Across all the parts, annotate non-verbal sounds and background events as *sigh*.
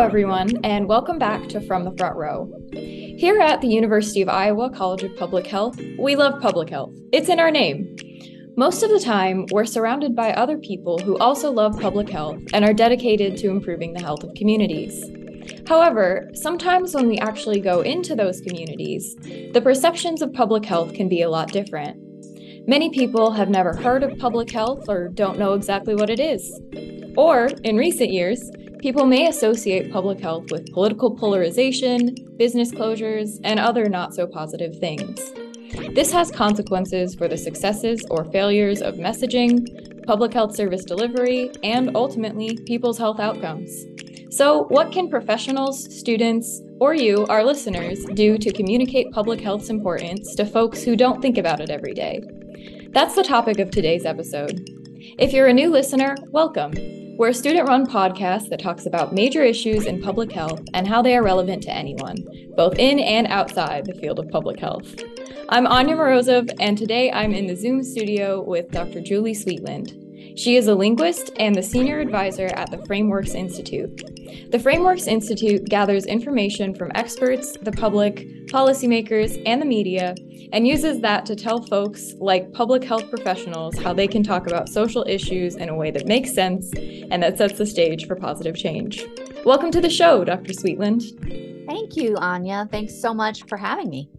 everyone, and welcome back to From the Front Row. Here at the University of Iowa College of Public Health, we love public health. It's in our name. Most of the time, we're surrounded by other people who also love public health and are dedicated to improving the health of communities. However, sometimes when we actually go into those communities, the perceptions of public health can be a lot different. Many people have never heard of public health or don't know exactly what it is. Or, in recent years, people may associate public health with political polarization, business closures, and other not so positive things. This has consequences for the successes or failures of messaging, public health service delivery, and ultimately, people's health outcomes. So, what can professionals, students, or you, our listeners, do to communicate public health's importance to folks who don't think about it every day? That's the topic of today's episode. If you're a new listener, welcome. We're a student run podcast that talks about major issues in public health and how they are relevant to anyone, both in and outside the field of public health. I'm Anya Morozov, and today I'm in the Zoom studio with Dr. Julie Sweetland. She is a linguist and the senior advisor at the Frameworks Institute. The Frameworks Institute gathers information from experts, the public, policymakers, and the media, and uses that to tell folks, like public health professionals, how they can talk about social issues in a way that makes sense and that sets the stage for positive change. Welcome to the show, Dr. Sweetland. Thank you, Anya. Thanks so much for having me.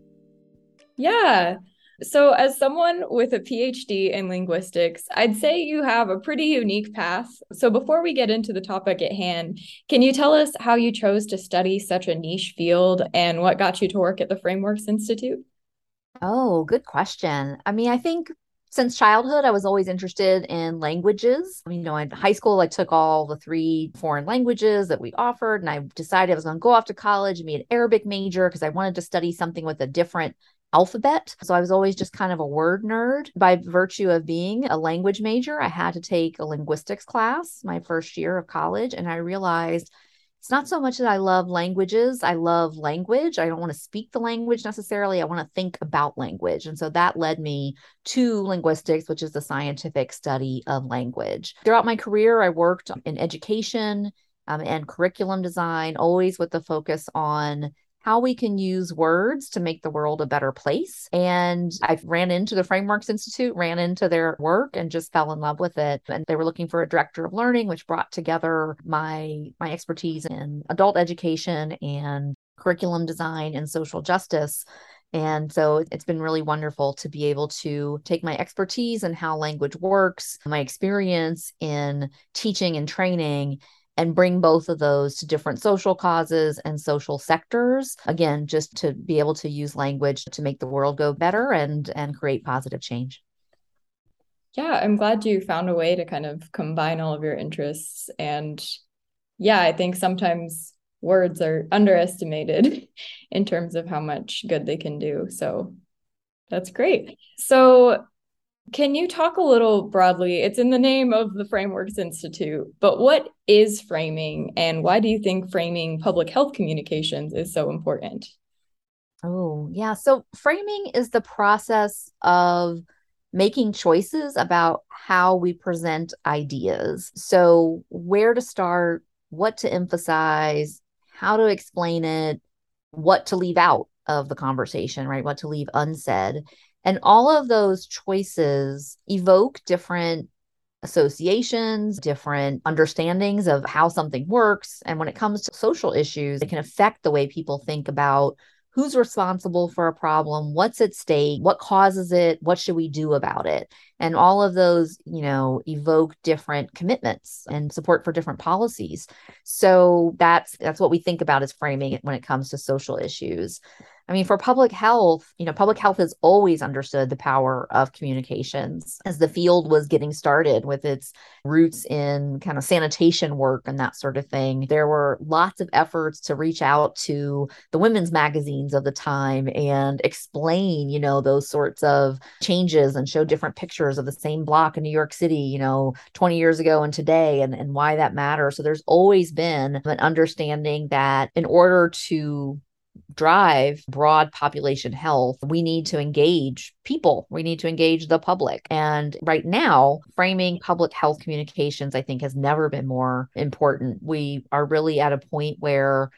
Yeah. So, as someone with a PhD in linguistics, I'd say you have a pretty unique path. So, before we get into the topic at hand, can you tell us how you chose to study such a niche field and what got you to work at the Frameworks Institute? Oh, good question. I mean, I think since childhood, I was always interested in languages. You know, in high school, I took all the three foreign languages that we offered, and I decided I was going to go off to college and be an Arabic major because I wanted to study something with a different alphabet. So I was always just kind of a word nerd. By virtue of being a language major, I had to take a linguistics class my first year of college. And I realized it's not so much that I love languages. I love language. I don't want to speak the language necessarily. I want to think about language. And so that led me to linguistics, which is the scientific study of language. Throughout my career, I worked in education um, and curriculum design, always with the focus on how we can use words to make the world a better place. And I ran into the Frameworks Institute, ran into their work and just fell in love with it. And they were looking for a director of learning, which brought together my my expertise in adult education and curriculum design and social justice. And so it's been really wonderful to be able to take my expertise and how language works, my experience in teaching and training, and bring both of those to different social causes and social sectors again just to be able to use language to make the world go better and and create positive change. Yeah i'm glad you found a way to kind of combine all of your interests and yeah i think sometimes words are underestimated *laughs* in terms of how much good they can do. So that's great. So can you talk a little broadly? It's in the name of the Frameworks Institute, but what is framing and why do you think framing public health communications is so important? Oh, yeah. So, framing is the process of making choices about how we present ideas. So, where to start, what to emphasize, how to explain it, what to leave out of the conversation, right? What to leave unsaid. And all of those choices evoke different associations, different understandings of how something works. And when it comes to social issues, it can affect the way people think about who's responsible for a problem, what's at stake, what causes it, what should we do about it? And all of those, you know, evoke different commitments and support for different policies. So that's that's what we think about as framing it when it comes to social issues. I mean, for public health, you know, public health has always understood the power of communications as the field was getting started with its roots in kind of sanitation work and that sort of thing. There were lots of efforts to reach out to the women's magazines of the time and explain, you know, those sorts of changes and show different pictures of the same block in New York City, you know, 20 years ago and today and, and why that matters. So there's always been an understanding that in order to drive broad population health, we need to engage people. We need to engage the public. And right now, framing public health communications, I think, has never been more important. We are really at a point where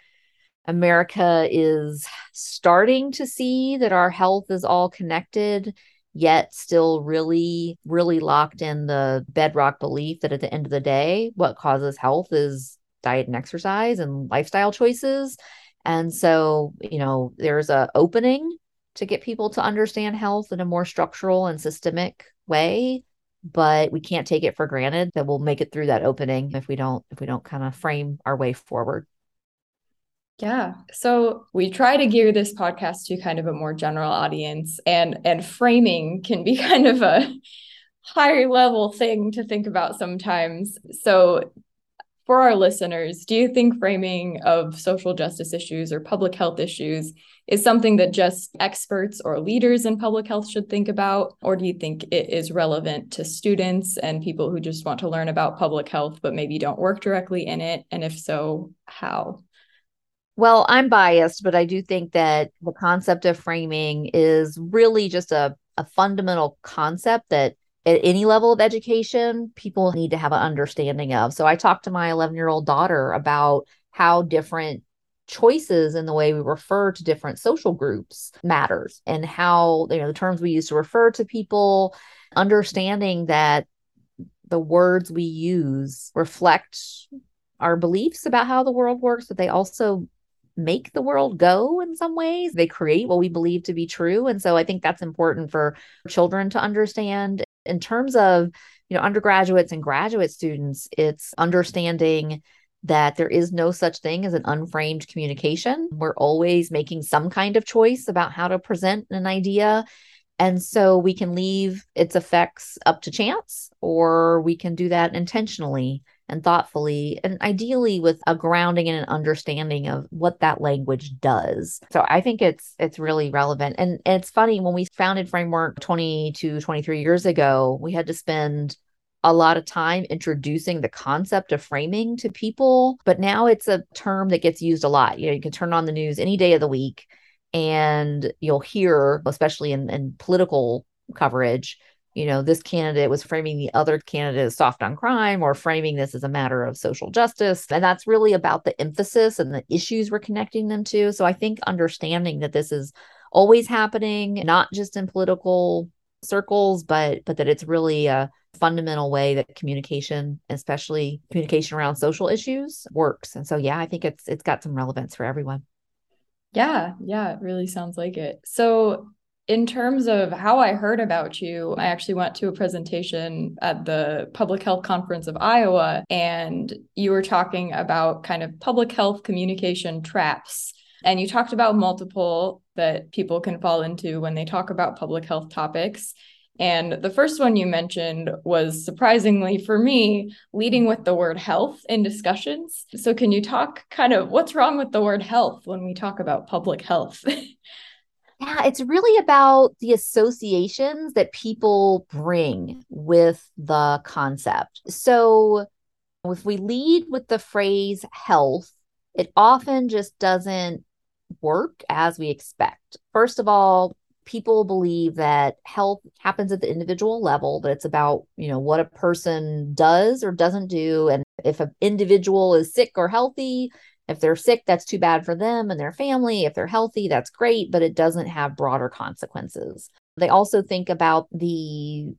America is starting to see that our health is all connected, yet still really, really locked in the bedrock belief that at the end of the day, what causes health is diet and exercise and lifestyle choices. And so, you know, there's a opening to get people to understand health in a more structural and systemic way, but we can't take it for granted that we'll make it through that opening if we don't if we don't kind of frame our way forward. Yeah. So we try to gear this podcast to kind of a more general audience and and framing can be *laughs* kind of a higher level thing to think about sometimes. So for our listeners, do you think framing of social justice issues or public health issues is something that just experts or leaders in public health should think about? Or do you think it is relevant to students and people who just want to learn about public health but maybe don't work directly in it? And if so, how? Well, I'm biased, but I do think that the concept of framing is really just a, a fundamental concept that at any level of education, people need to have an understanding of. So I talked to my 11 year old daughter about how different choices in the way we refer to different social groups matters and how you know the terms we use to refer to people understanding that the words we use reflect our beliefs about how the world works but they also make the world go in some ways. They create what we believe to be true. And so I think that's important for children to understand. In terms of, you know, undergraduates and graduate students, it's understanding that there is no such thing as an unframed communication. We're always making some kind of choice about how to present an idea. And so we can leave its effects up to chance, or we can do that intentionally and thoughtfully and ideally with a grounding and an understanding of what that language does. So i think it's it's really relevant. And, and it's funny when we founded framework 20 to 23 years ago we had to spend a lot of time introducing the concept of framing to people but now it's a term that gets used a lot. You know you can turn on the news any day of the week and you'll hear especially in, in political coverage you know, this candidate was framing the other candidate as soft on crime or framing this as a matter of social justice. And that's really about the emphasis and the issues we're connecting them to. So I think understanding that this is always happening, not just in political circles, but but that it's really a fundamental way that communication, especially communication around social issues, works. And so yeah, I think it's it's got some relevance for everyone. Yeah, yeah, it really sounds like it. So in terms of how I heard about you, I actually went to a presentation at the Public Health Conference of Iowa, and you were talking about kind of public health communication traps. And you talked about multiple that people can fall into when they talk about public health topics. And the first one you mentioned was surprisingly for me, leading with the word health in discussions. So, can you talk kind of what's wrong with the word health when we talk about public health? *laughs* Yeah, it's really about the associations that people bring with the concept. So, if we lead with the phrase health, it often just doesn't work as we expect. First of all, people believe that health happens at the individual level, that it's about, you know, what a person does or doesn't do. And if an individual is sick or healthy, if they're sick, that's too bad for them and their family. If they're healthy, that's great, but it doesn't have broader consequences. They also think about the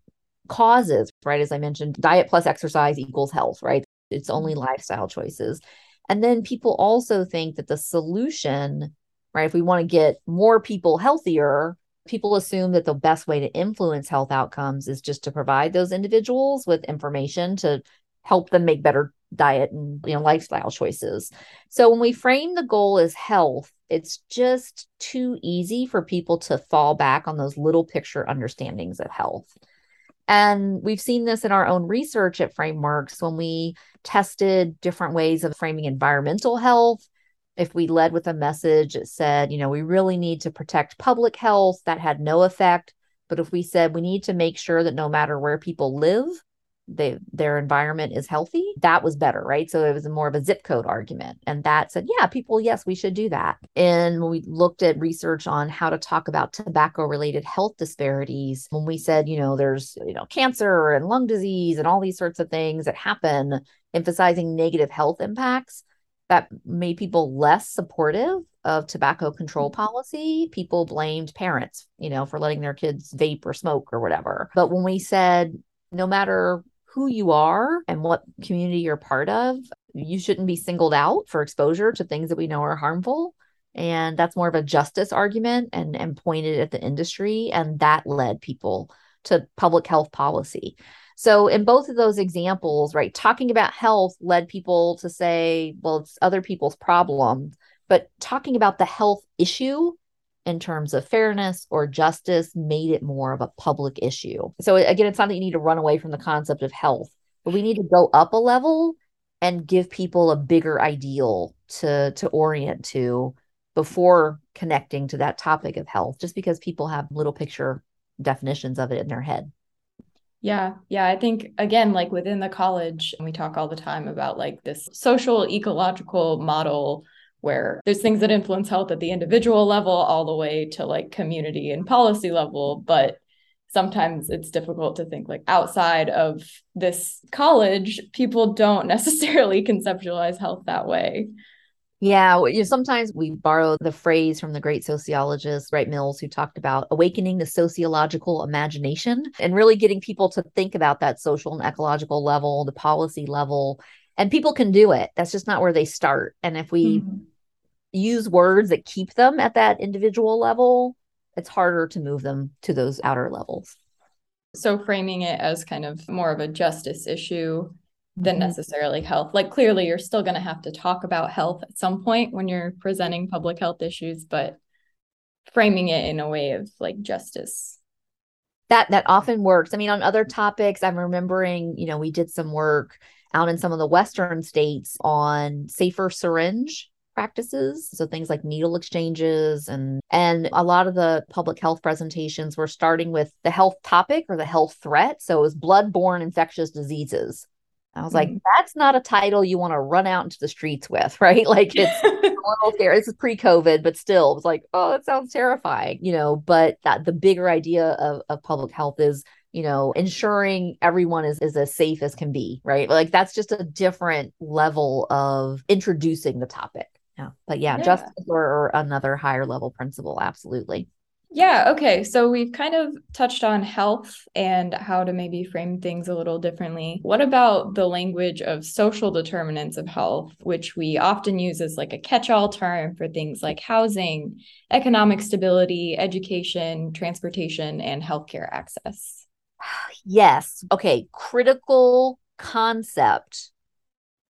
causes, right? As I mentioned, diet plus exercise equals health, right? It's only mm-hmm. lifestyle choices. And then people also think that the solution, right, if we want to get more people healthier, people assume that the best way to influence health outcomes is just to provide those individuals with information to help them make better diet and you know lifestyle choices. So when we frame the goal as health, it's just too easy for people to fall back on those little picture understandings of health. And we've seen this in our own research at Frameworks when we tested different ways of framing environmental health. If we led with a message that said, you know, we really need to protect public health, that had no effect. But if we said we need to make sure that no matter where people live, they their environment is healthy that was better right so it was more of a zip code argument and that said yeah people yes we should do that and when we looked at research on how to talk about tobacco related health disparities when we said you know there's you know cancer and lung disease and all these sorts of things that happen emphasizing negative health impacts that made people less supportive of tobacco control mm-hmm. policy, people blamed parents, you know, for letting their kids vape or smoke or whatever. But when we said, no matter who you are and what community you're part of. You shouldn't be singled out for exposure to things that we know are harmful. And that's more of a justice argument and, and pointed at the industry. And that led people to public health policy. So, in both of those examples, right, talking about health led people to say, well, it's other people's problem. But talking about the health issue in terms of fairness or justice made it more of a public issue. So again, it's not that you need to run away from the concept of health, but we need to go up a level and give people a bigger ideal to to orient to before connecting to that topic of health just because people have little picture definitions of it in their head. Yeah, yeah. I think again, like within the college, we talk all the time about like this social ecological model where there's things that influence health at the individual level all the way to like community and policy level but sometimes it's difficult to think like outside of this college people don't *laughs* necessarily conceptualize health that way yeah, you know, sometimes we borrow the phrase from the great sociologist Wright Mills, who talked about awakening the sociological imagination and really getting people to think about that social and ecological level, the policy level. And people can do it. That's just not where they start. And if we mm-hmm use words that keep them at that individual level, it's harder to move them to those outer levels. So, framing it as kind of more of a justice issue than mm-hmm. necessarily health. Like, clearly, you're still going to have to talk about health at some point when you're presenting public health issues, but framing it in a way of like justice that that often works i mean on other topics i'm remembering you know we did some work out in some of the western states on safer syringe practices so things like needle exchanges and and a lot of the public health presentations were starting with the health topic or the health threat so it was blood-borne infectious diseases I was like, mm-hmm. that's not a title you want to run out into the streets with, *laughs* right? Like it's *laughs* a little scary. This is pre-COVID, but still, it was like, oh, that sounds terrifying, you know. But that the bigger idea of, of public health is, you know, ensuring everyone is, is as safe as can be, right? Like that's just a different level of introducing the topic yeah. But yeah, yeah. justice or, or another higher level principle absolutely. Yeah okay so we've kind of touched on health and how to maybe frame things a little differently. What about the language of social determinants of health which we often use as like a catch-all term for things like housing economic stability education transportation and healthcare access? *sighs* Yes. Okay critical concept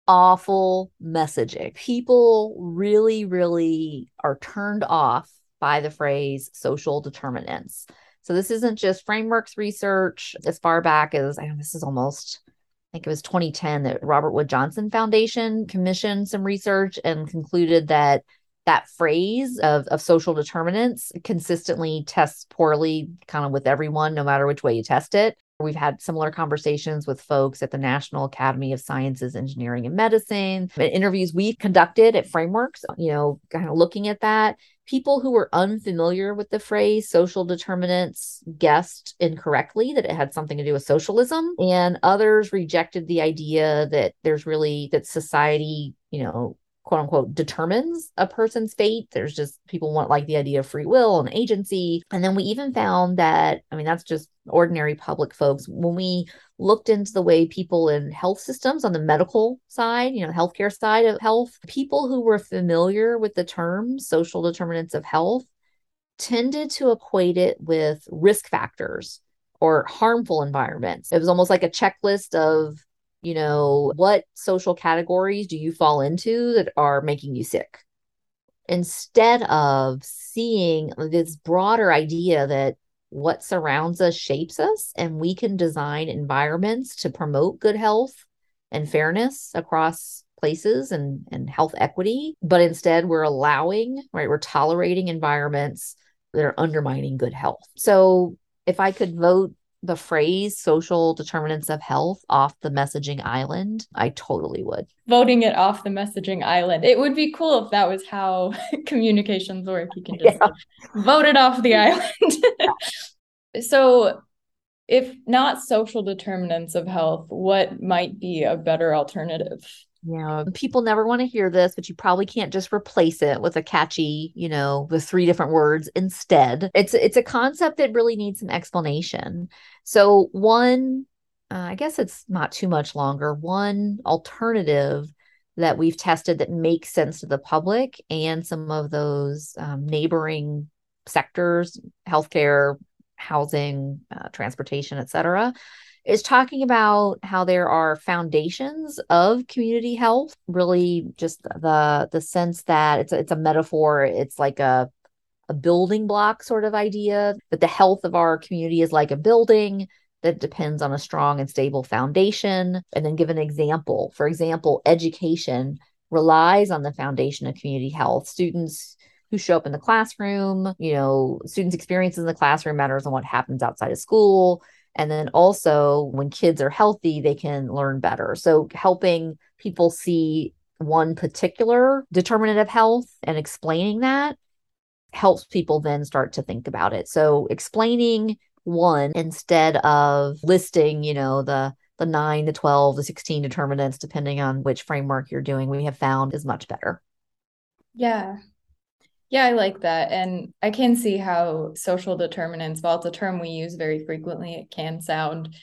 awful messaging. People really, really are turned off by the phrase social determinants. So this isn't just frameworks research as far back as I know this is almost I think it was 2010 that Robert Wood Johnson Foundation commissioned some research and concluded that that phrase of, of social determinants consistently tests poorly kind of with everyone no matter which way you test it We've had similar conversations with folks at the National Academy of Sciences, Engineering, and Medicine, interviews we've conducted at Frameworks, you know, kind of looking at that. People who were unfamiliar with the phrase social determinants guessed incorrectly that it had something to do with socialism, and others rejected the idea that there's really that society, you know, quote unquote determines a person's fate. There's just people want like the idea of free will and agency. And then we even found that, I mean, that's just ordinary public folks. When we looked into the way people in health systems on the medical side, you know, healthcare side of health, people who were familiar with the term social determinants of health tended to equate it with risk factors or harmful environments. It was almost like a checklist of you know, what social categories do you fall into that are making you sick? Instead of seeing this broader idea that what surrounds us shapes us and we can design environments to promote good health and fairness across places and, and health equity. But instead, we're allowing, right, we're tolerating environments that are undermining good health. So if I could vote the phrase social determinants of health off the messaging island, I totally would. Voting it off the messaging island. It would be cool if that was how *laughs* communications work. You can just yeah. vote it off the island. *laughs* so, if not social determinants of health, what might be a better alternative? Yeah, people never want to hear this, but you probably can't just replace it with a catchy, you know, the three different words instead. It's it's a concept that really needs some explanation. So one, uh, I guess it's not too much longer. One alternative that we've tested that makes sense to the public and some of those um, neighboring sectors, healthcare, housing, uh, transportation, et cetera, is talking about how there are foundations of community health really just the the sense that it's a, it's a metaphor it's like a a building block sort of idea that the health of our community is like a building that depends on a strong and stable foundation. And then give an example for example education relies on the foundation of community health. Students who show up in the classroom you know students experiences in the classroom matters on what happens outside of school and then also, when kids are healthy, they can learn better. So, helping people see one particular determinant of health and explaining that helps people then start to think about it. So, explaining one instead of listing, you know, the the 9 the 12 the 16 determinants depending on which framework you're doing we have found is much better yeah yeah, I like that. And I can see how social determinants, while it's a term we use very frequently, it can sound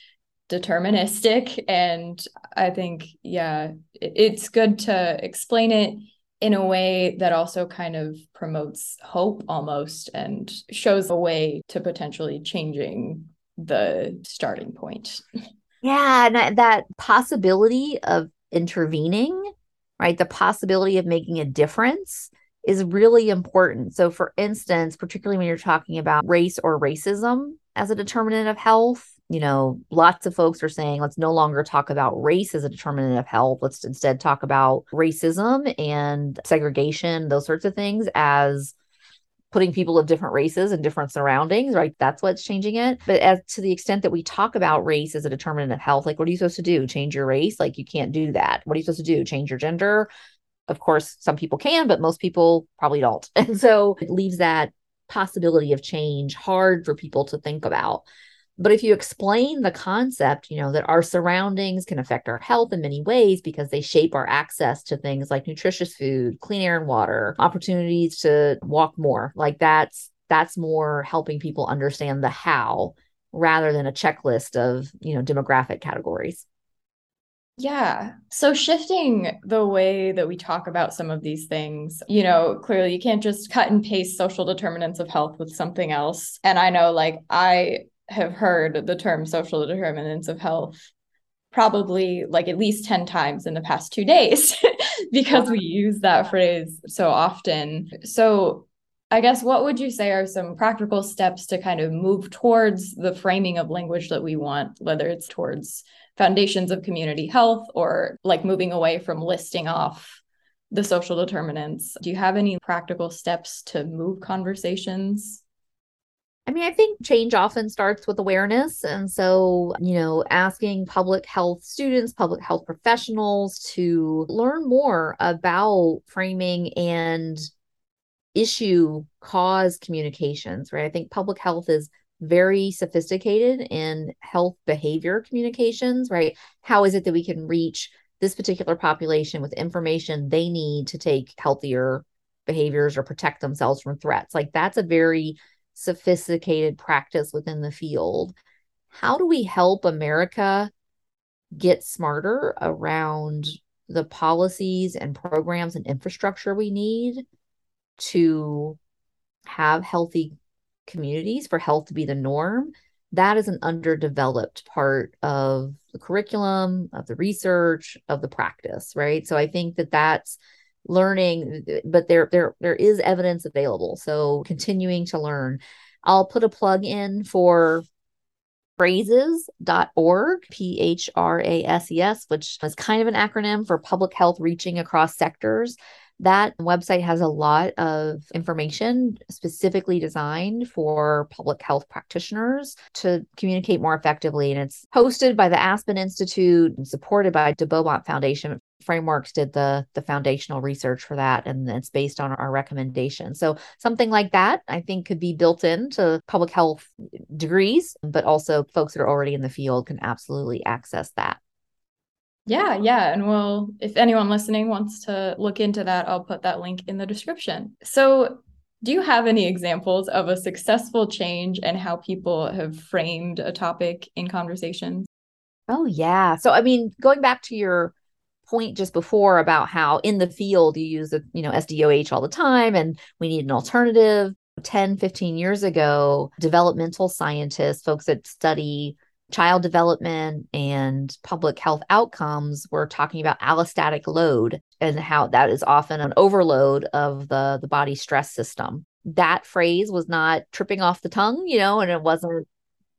deterministic. And I think, yeah, it's good to explain it in a way that also kind of promotes hope almost and shows a way to potentially changing the starting point. *laughs* Yeah, and that possibility of intervening, right? The possibility of making a difference is really important. So, for instance, particularly when you're talking about race or racism as a determinant of health, you know, lots of folks are saying let's no longer talk about race as a determinant of health. Let's instead talk about racism and segregation, those sorts of things as putting people of different races and different surroundings, right? That's what's changing it. But as to the extent that we talk about race as a determinant of health, like what are you supposed to do? Change your race? Like you can't do that. What are you supposed to do? Change your gender? Of course, some people can, but most people probably don't. *laughs* And so it leaves that possibility of change hard for people to think about. But if you explain the concept, you know, that our surroundings can affect our health in many ways because they shape our access to things like nutritious food, clean air and water, opportunities to walk more, like that's that's more helping people understand the how rather than a checklist of, you know, demographic categories. Yeah. So shifting the way that we talk about some of these things, you know, clearly you can't just cut and paste social determinants of health with something else. And I know like I have heard the term social determinants of health probably like at least 10 times in the past 2 days *laughs* because we use that phrase so often. So I guess what would you say are some practical steps to kind of move towards the framing of language that we want, whether it's towards foundations of community health or like moving away from listing off the social determinants. Do you have any practical steps to move conversations? I mean, I think change often starts with awareness. And so, you know, asking public health students, public health professionals to learn more about framing and issue cause communications, right? I think public health is very sophisticated in health behavior communications, right? How is it that we can reach this particular population with information they need to take healthier behaviors or protect themselves from threats? Like that's a very sophisticated practice within the field. How do we help America get smarter around the policies and programs and infrastructure we need to have healthy communities for health to be the norm, that is an underdeveloped part of the curriculum, of the research, of the practice, right? So I think that that's learning, but there there there is evidence available. So continuing to learn. I'll put a plug in for phrases.org, P H R A S E S, which is kind of an acronym for public health reaching across sectors. That website has a lot of information specifically designed for public health practitioners to communicate more effectively. And it's hosted by the Aspen Institute and supported by De Beaumont Foundation. Frameworks did the the foundational research for that, and it's based on our recommendation. So something like that, I think, could be built into public health degrees, but also folks that are already in the field can absolutely access that. Yeah, yeah. And we'll, if anyone listening wants to look into that, I'll put that link in the description. So, do you have any examples of a successful change and how people have framed a topic in conversations? Oh, yeah. So, I mean, going back to your point just before about how in the field you use the, you know, SDOH all the time and we need an alternative. 10, 15 years ago, developmental scientists, folks that study child development and public health outcomes, we're talking about allostatic load and how that is often an overload of the, the body stress system. That phrase was not tripping off the tongue, you know, and it wasn't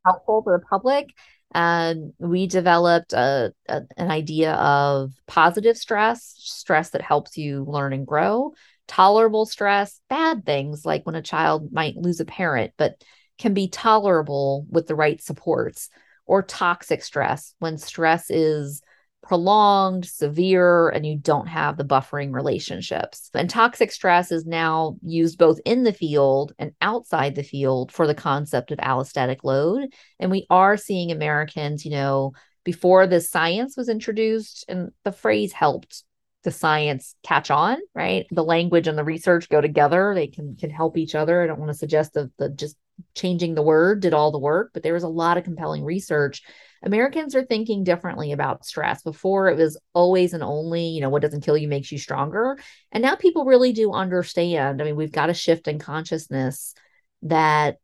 helpful to the public. And we developed a, a, an idea of positive stress, stress that helps you learn and grow, tolerable stress, bad things like when a child might lose a parent, but can be tolerable with the right supports or toxic stress when stress is prolonged, severe, and you don't have the buffering relationships. And toxic stress is now used both in the field and outside the field for the concept of allostatic load. And we are seeing Americans, you know, before this science was introduced, and the phrase helped the science catch on, right? The language and the research go together. They can can help each other. I don't want to suggest that the just changing the word did all the work, but there was a lot of compelling research. Americans are thinking differently about stress. Before it was always and only, you know, what doesn't kill you makes you stronger. And now people really do understand. I mean, we've got a shift in consciousness that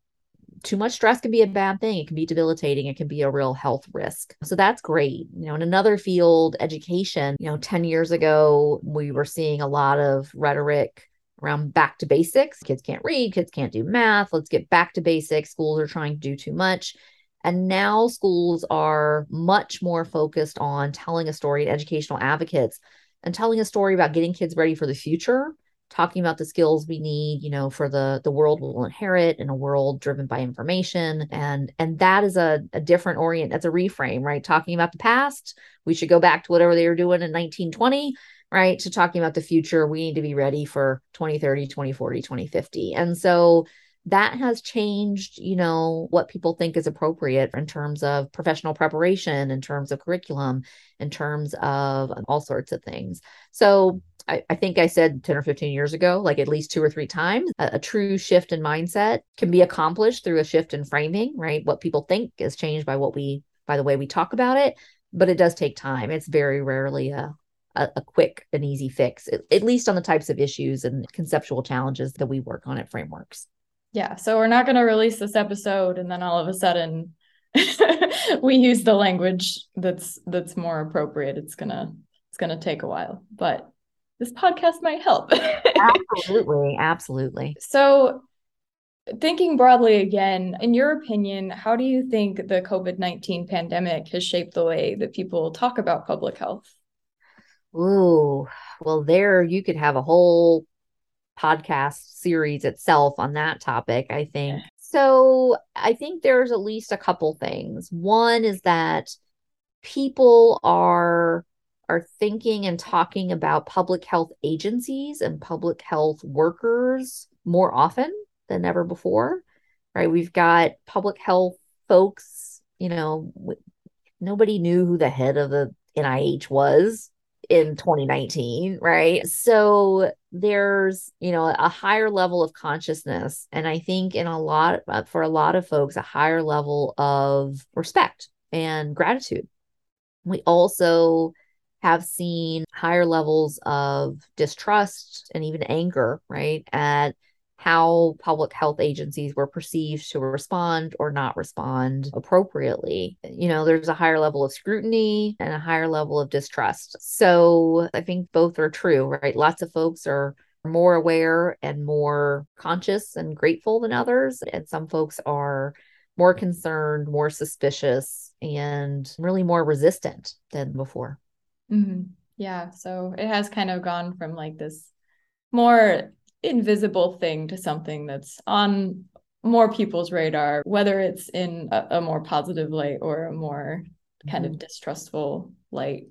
too much stress can be a bad thing. It can be debilitating. It can be a real health risk. So that's great. You know, in another field, education, you know, 10 years ago, we were seeing a lot of rhetoric around back to basics. Kids can't read, kids can't do math. Let's get back to basics. Schools are trying to do too much. And now schools are much more focused on telling a story, educational advocates, and telling a story about getting kids ready for the future, talking about the skills we need, you know, for the the world we'll inherit in a world driven by information. And and that is a, a different orient, that's a reframe, right? Talking about the past, we should go back to whatever they were doing in 1920 right to talking about the future we need to be ready for 2030 2040 2050 and so that has changed you know what people think is appropriate in terms of professional preparation in terms of curriculum in terms of um, all sorts of things so I, I, think I said 10 or 15 years ago, like at least two or three times, a, a, true shift in mindset can be accomplished through a shift in framing, right? What people think is changed by what we, by the way we talk about it, but it does take time. It's very rarely a, a, a quick and easy fix, at, at least on the types of issues and conceptual challenges that we work on at Frameworks. Yeah. So we're not going to release this episode and then all of a sudden *laughs* we use the language that's that's more appropriate. It's gonna it's gonna take a while, but this podcast might help. *laughs* absolutely, absolutely. So thinking broadly again, in your opinion, how do you think the COVID 19 pandemic has shaped the way that people talk about public health? Ooh, well, there you could have a whole podcast series itself on that topic, I think. So I think there's at least a couple things. One is that people are are thinking and talking about public health agencies and public health workers more often than ever before. Right? We've got public health folks, you know, nobody knew who the head of the NIH was in 2019, right? So there's, you know, a higher level of consciousness. And I think in a lot, uh, for a lot of folks, a higher level of respect and gratitude. We also have seen higher levels of distrust and even anger, right, at how public health agencies were perceived to respond or not respond appropriately. You know, there's a higher level of scrutiny and a higher level of distrust. So I think both are true, right? Lots of folks are more aware and more conscious and grateful than others. And some folks are more concerned, more suspicious, and really more resistant than before. Mm-hmm. Yeah. So it has kind of gone from like this more invisible thing to something that's on more people's radar, whether it's in a, a more positive light or a more kind mm-hmm. of distrustful light.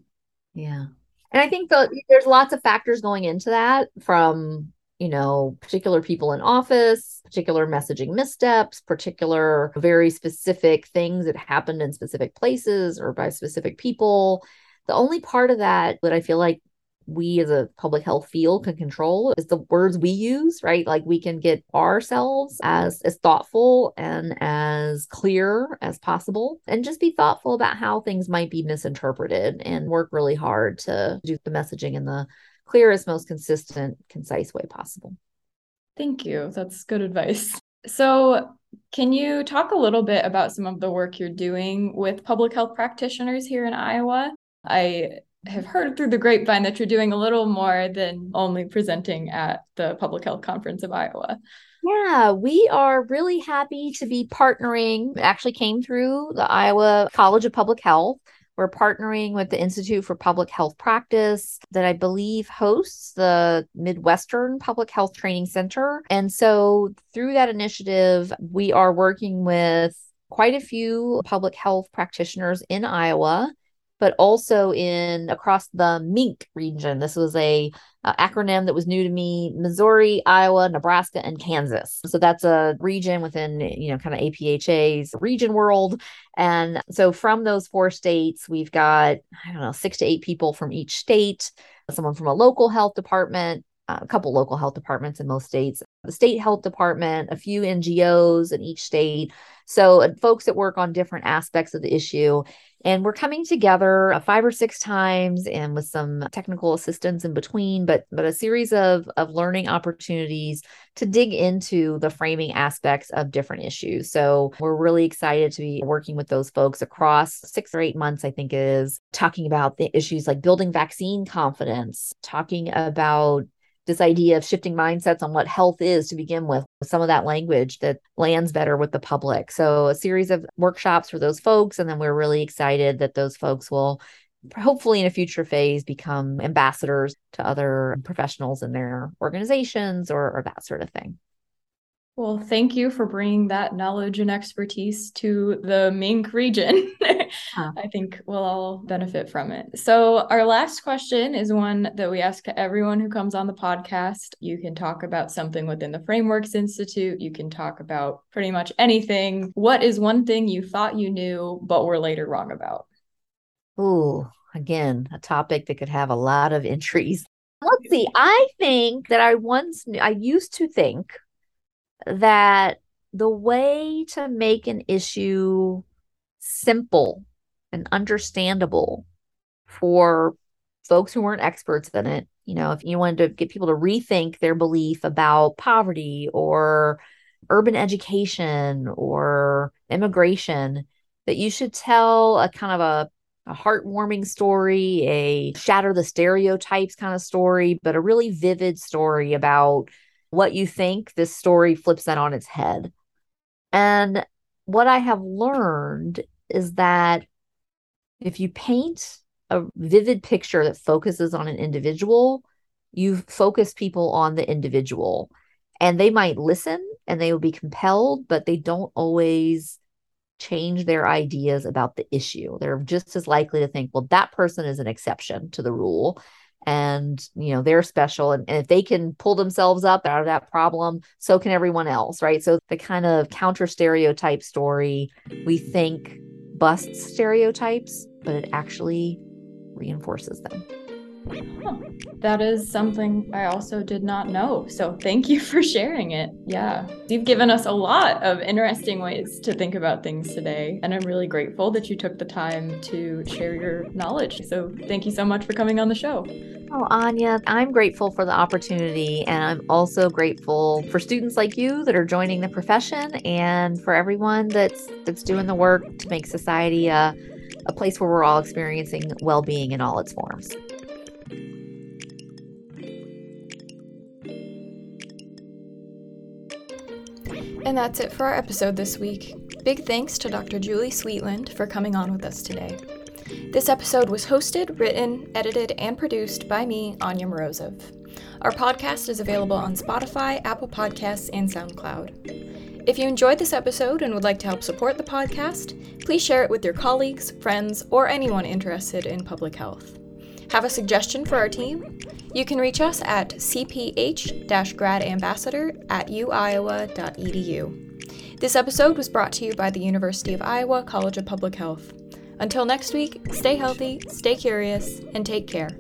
Yeah. And I think that there's lots of factors going into that from, you know, particular people in office, particular messaging missteps, particular very specific things that happened in specific places or by specific people. The only part of that that I feel like we as a public health field can control is the words we use right? Like we can get ourselves as as thoughtful and as clear as possible and just be thoughtful about how things might be misinterpreted and work really hard to do the messaging in the clearest most consistent concise way possible. Thank you. That's good advice. So can you talk a little bit about some of the work you're doing with public health practitioners here in Iowa? I have heard through the grapevine that you're doing a little more than only presenting at the Public Health Conference of Iowa. Yeah, we are really happy to be partnering. Actually came through the Iowa College of Public Health. We're partnering with the Institute for Public Health Practice that I believe hosts the Midwestern Public Health Training Center. And so through that initiative, we are working with quite a few public health practitioners in Iowa but also in across the MINK region. This was a, a, acronym that was new to me: Missouri, Iowa, Nebraska, and Kansas. So that's a region within you know kind of APHA's region world. And so from those four states, we've got I don't know six to eight people from each state. Someone from a local health department, a couple local health departments in most states, the state health department, a few NGOs in each state. So, uh, folks that work on different aspects of the issue. And we're coming together uh, five or six times and with some technical assistance in between, but but a series of, of learning opportunities to dig into the framing aspects of different issues. So we're really excited to be working with those folks across six or eight months, I think is, talking about the issues like building vaccine confidence, talking about this idea of shifting mindsets on what health is to begin with, some of that language that lands better with the public. So, a series of workshops for those folks. And then we're really excited that those folks will hopefully in a future phase become ambassadors to other professionals in their organizations or, or that sort of thing. Well, thank you for bringing that knowledge and expertise to the MINK region. huh. *laughs* I think we'll all benefit from it. So, our last question is one that we ask everyone who comes on the podcast. You can talk about something within the Frameworks Institute, you can talk about pretty much anything. What is one thing you thought you knew, but were later wrong about? Ooh, again, a topic that could have a lot of entries. Let's see. I think that I once knew, I used to think that the way to make an issue simple and understandable for folks who weren't experts in it, you know, if you wanted to get people to rethink their belief about poverty or urban education or immigration, that you should tell a kind of a a heartwarming story, a shatter the stereotypes kind of story, but a really vivid story about what you think, this story flips that on its head. And what I have learned is that if you paint a vivid picture that focuses on an individual, you focus people on the individual. And they might listen and they will be compelled, but they don't always change their ideas about the issue. They're just as likely to think, well, that person is an exception to the rule and you know they're special and, and, if they can pull themselves up out of that problem so can everyone else right? So the kind of counter stereotype story we think busts stereotypes but it actually reinforces them Huh. That is something I also did not know. So thank you for sharing it. Yeah. You've given us a lot of interesting ways to think about things today. And I'm really grateful that you took the time to share your knowledge. So thank you so much for coming on the show. Oh, Anya, I'm grateful for the opportunity. And I'm also grateful for students like you that are joining the profession and for everyone that's that's doing the work to make society a, a place where we're all experiencing well-being in all its forms. And that's it for our episode this week. Big thanks to Dr. Julie Sweetland for coming on with us today. This episode was hosted, written, edited, and produced by me, Anya Morozov. Our podcast is available on Spotify, Apple Podcasts, and SoundCloud. If you enjoyed this episode and would like to help support the podcast, please share it with your colleagues, friends, or anyone interested in public health. Have a suggestion for our team? You can reach us at cph gradambassador at uiowa.edu. This episode was brought to you by the University of Iowa College of Public Health. Until next week, stay healthy, stay curious, and take care.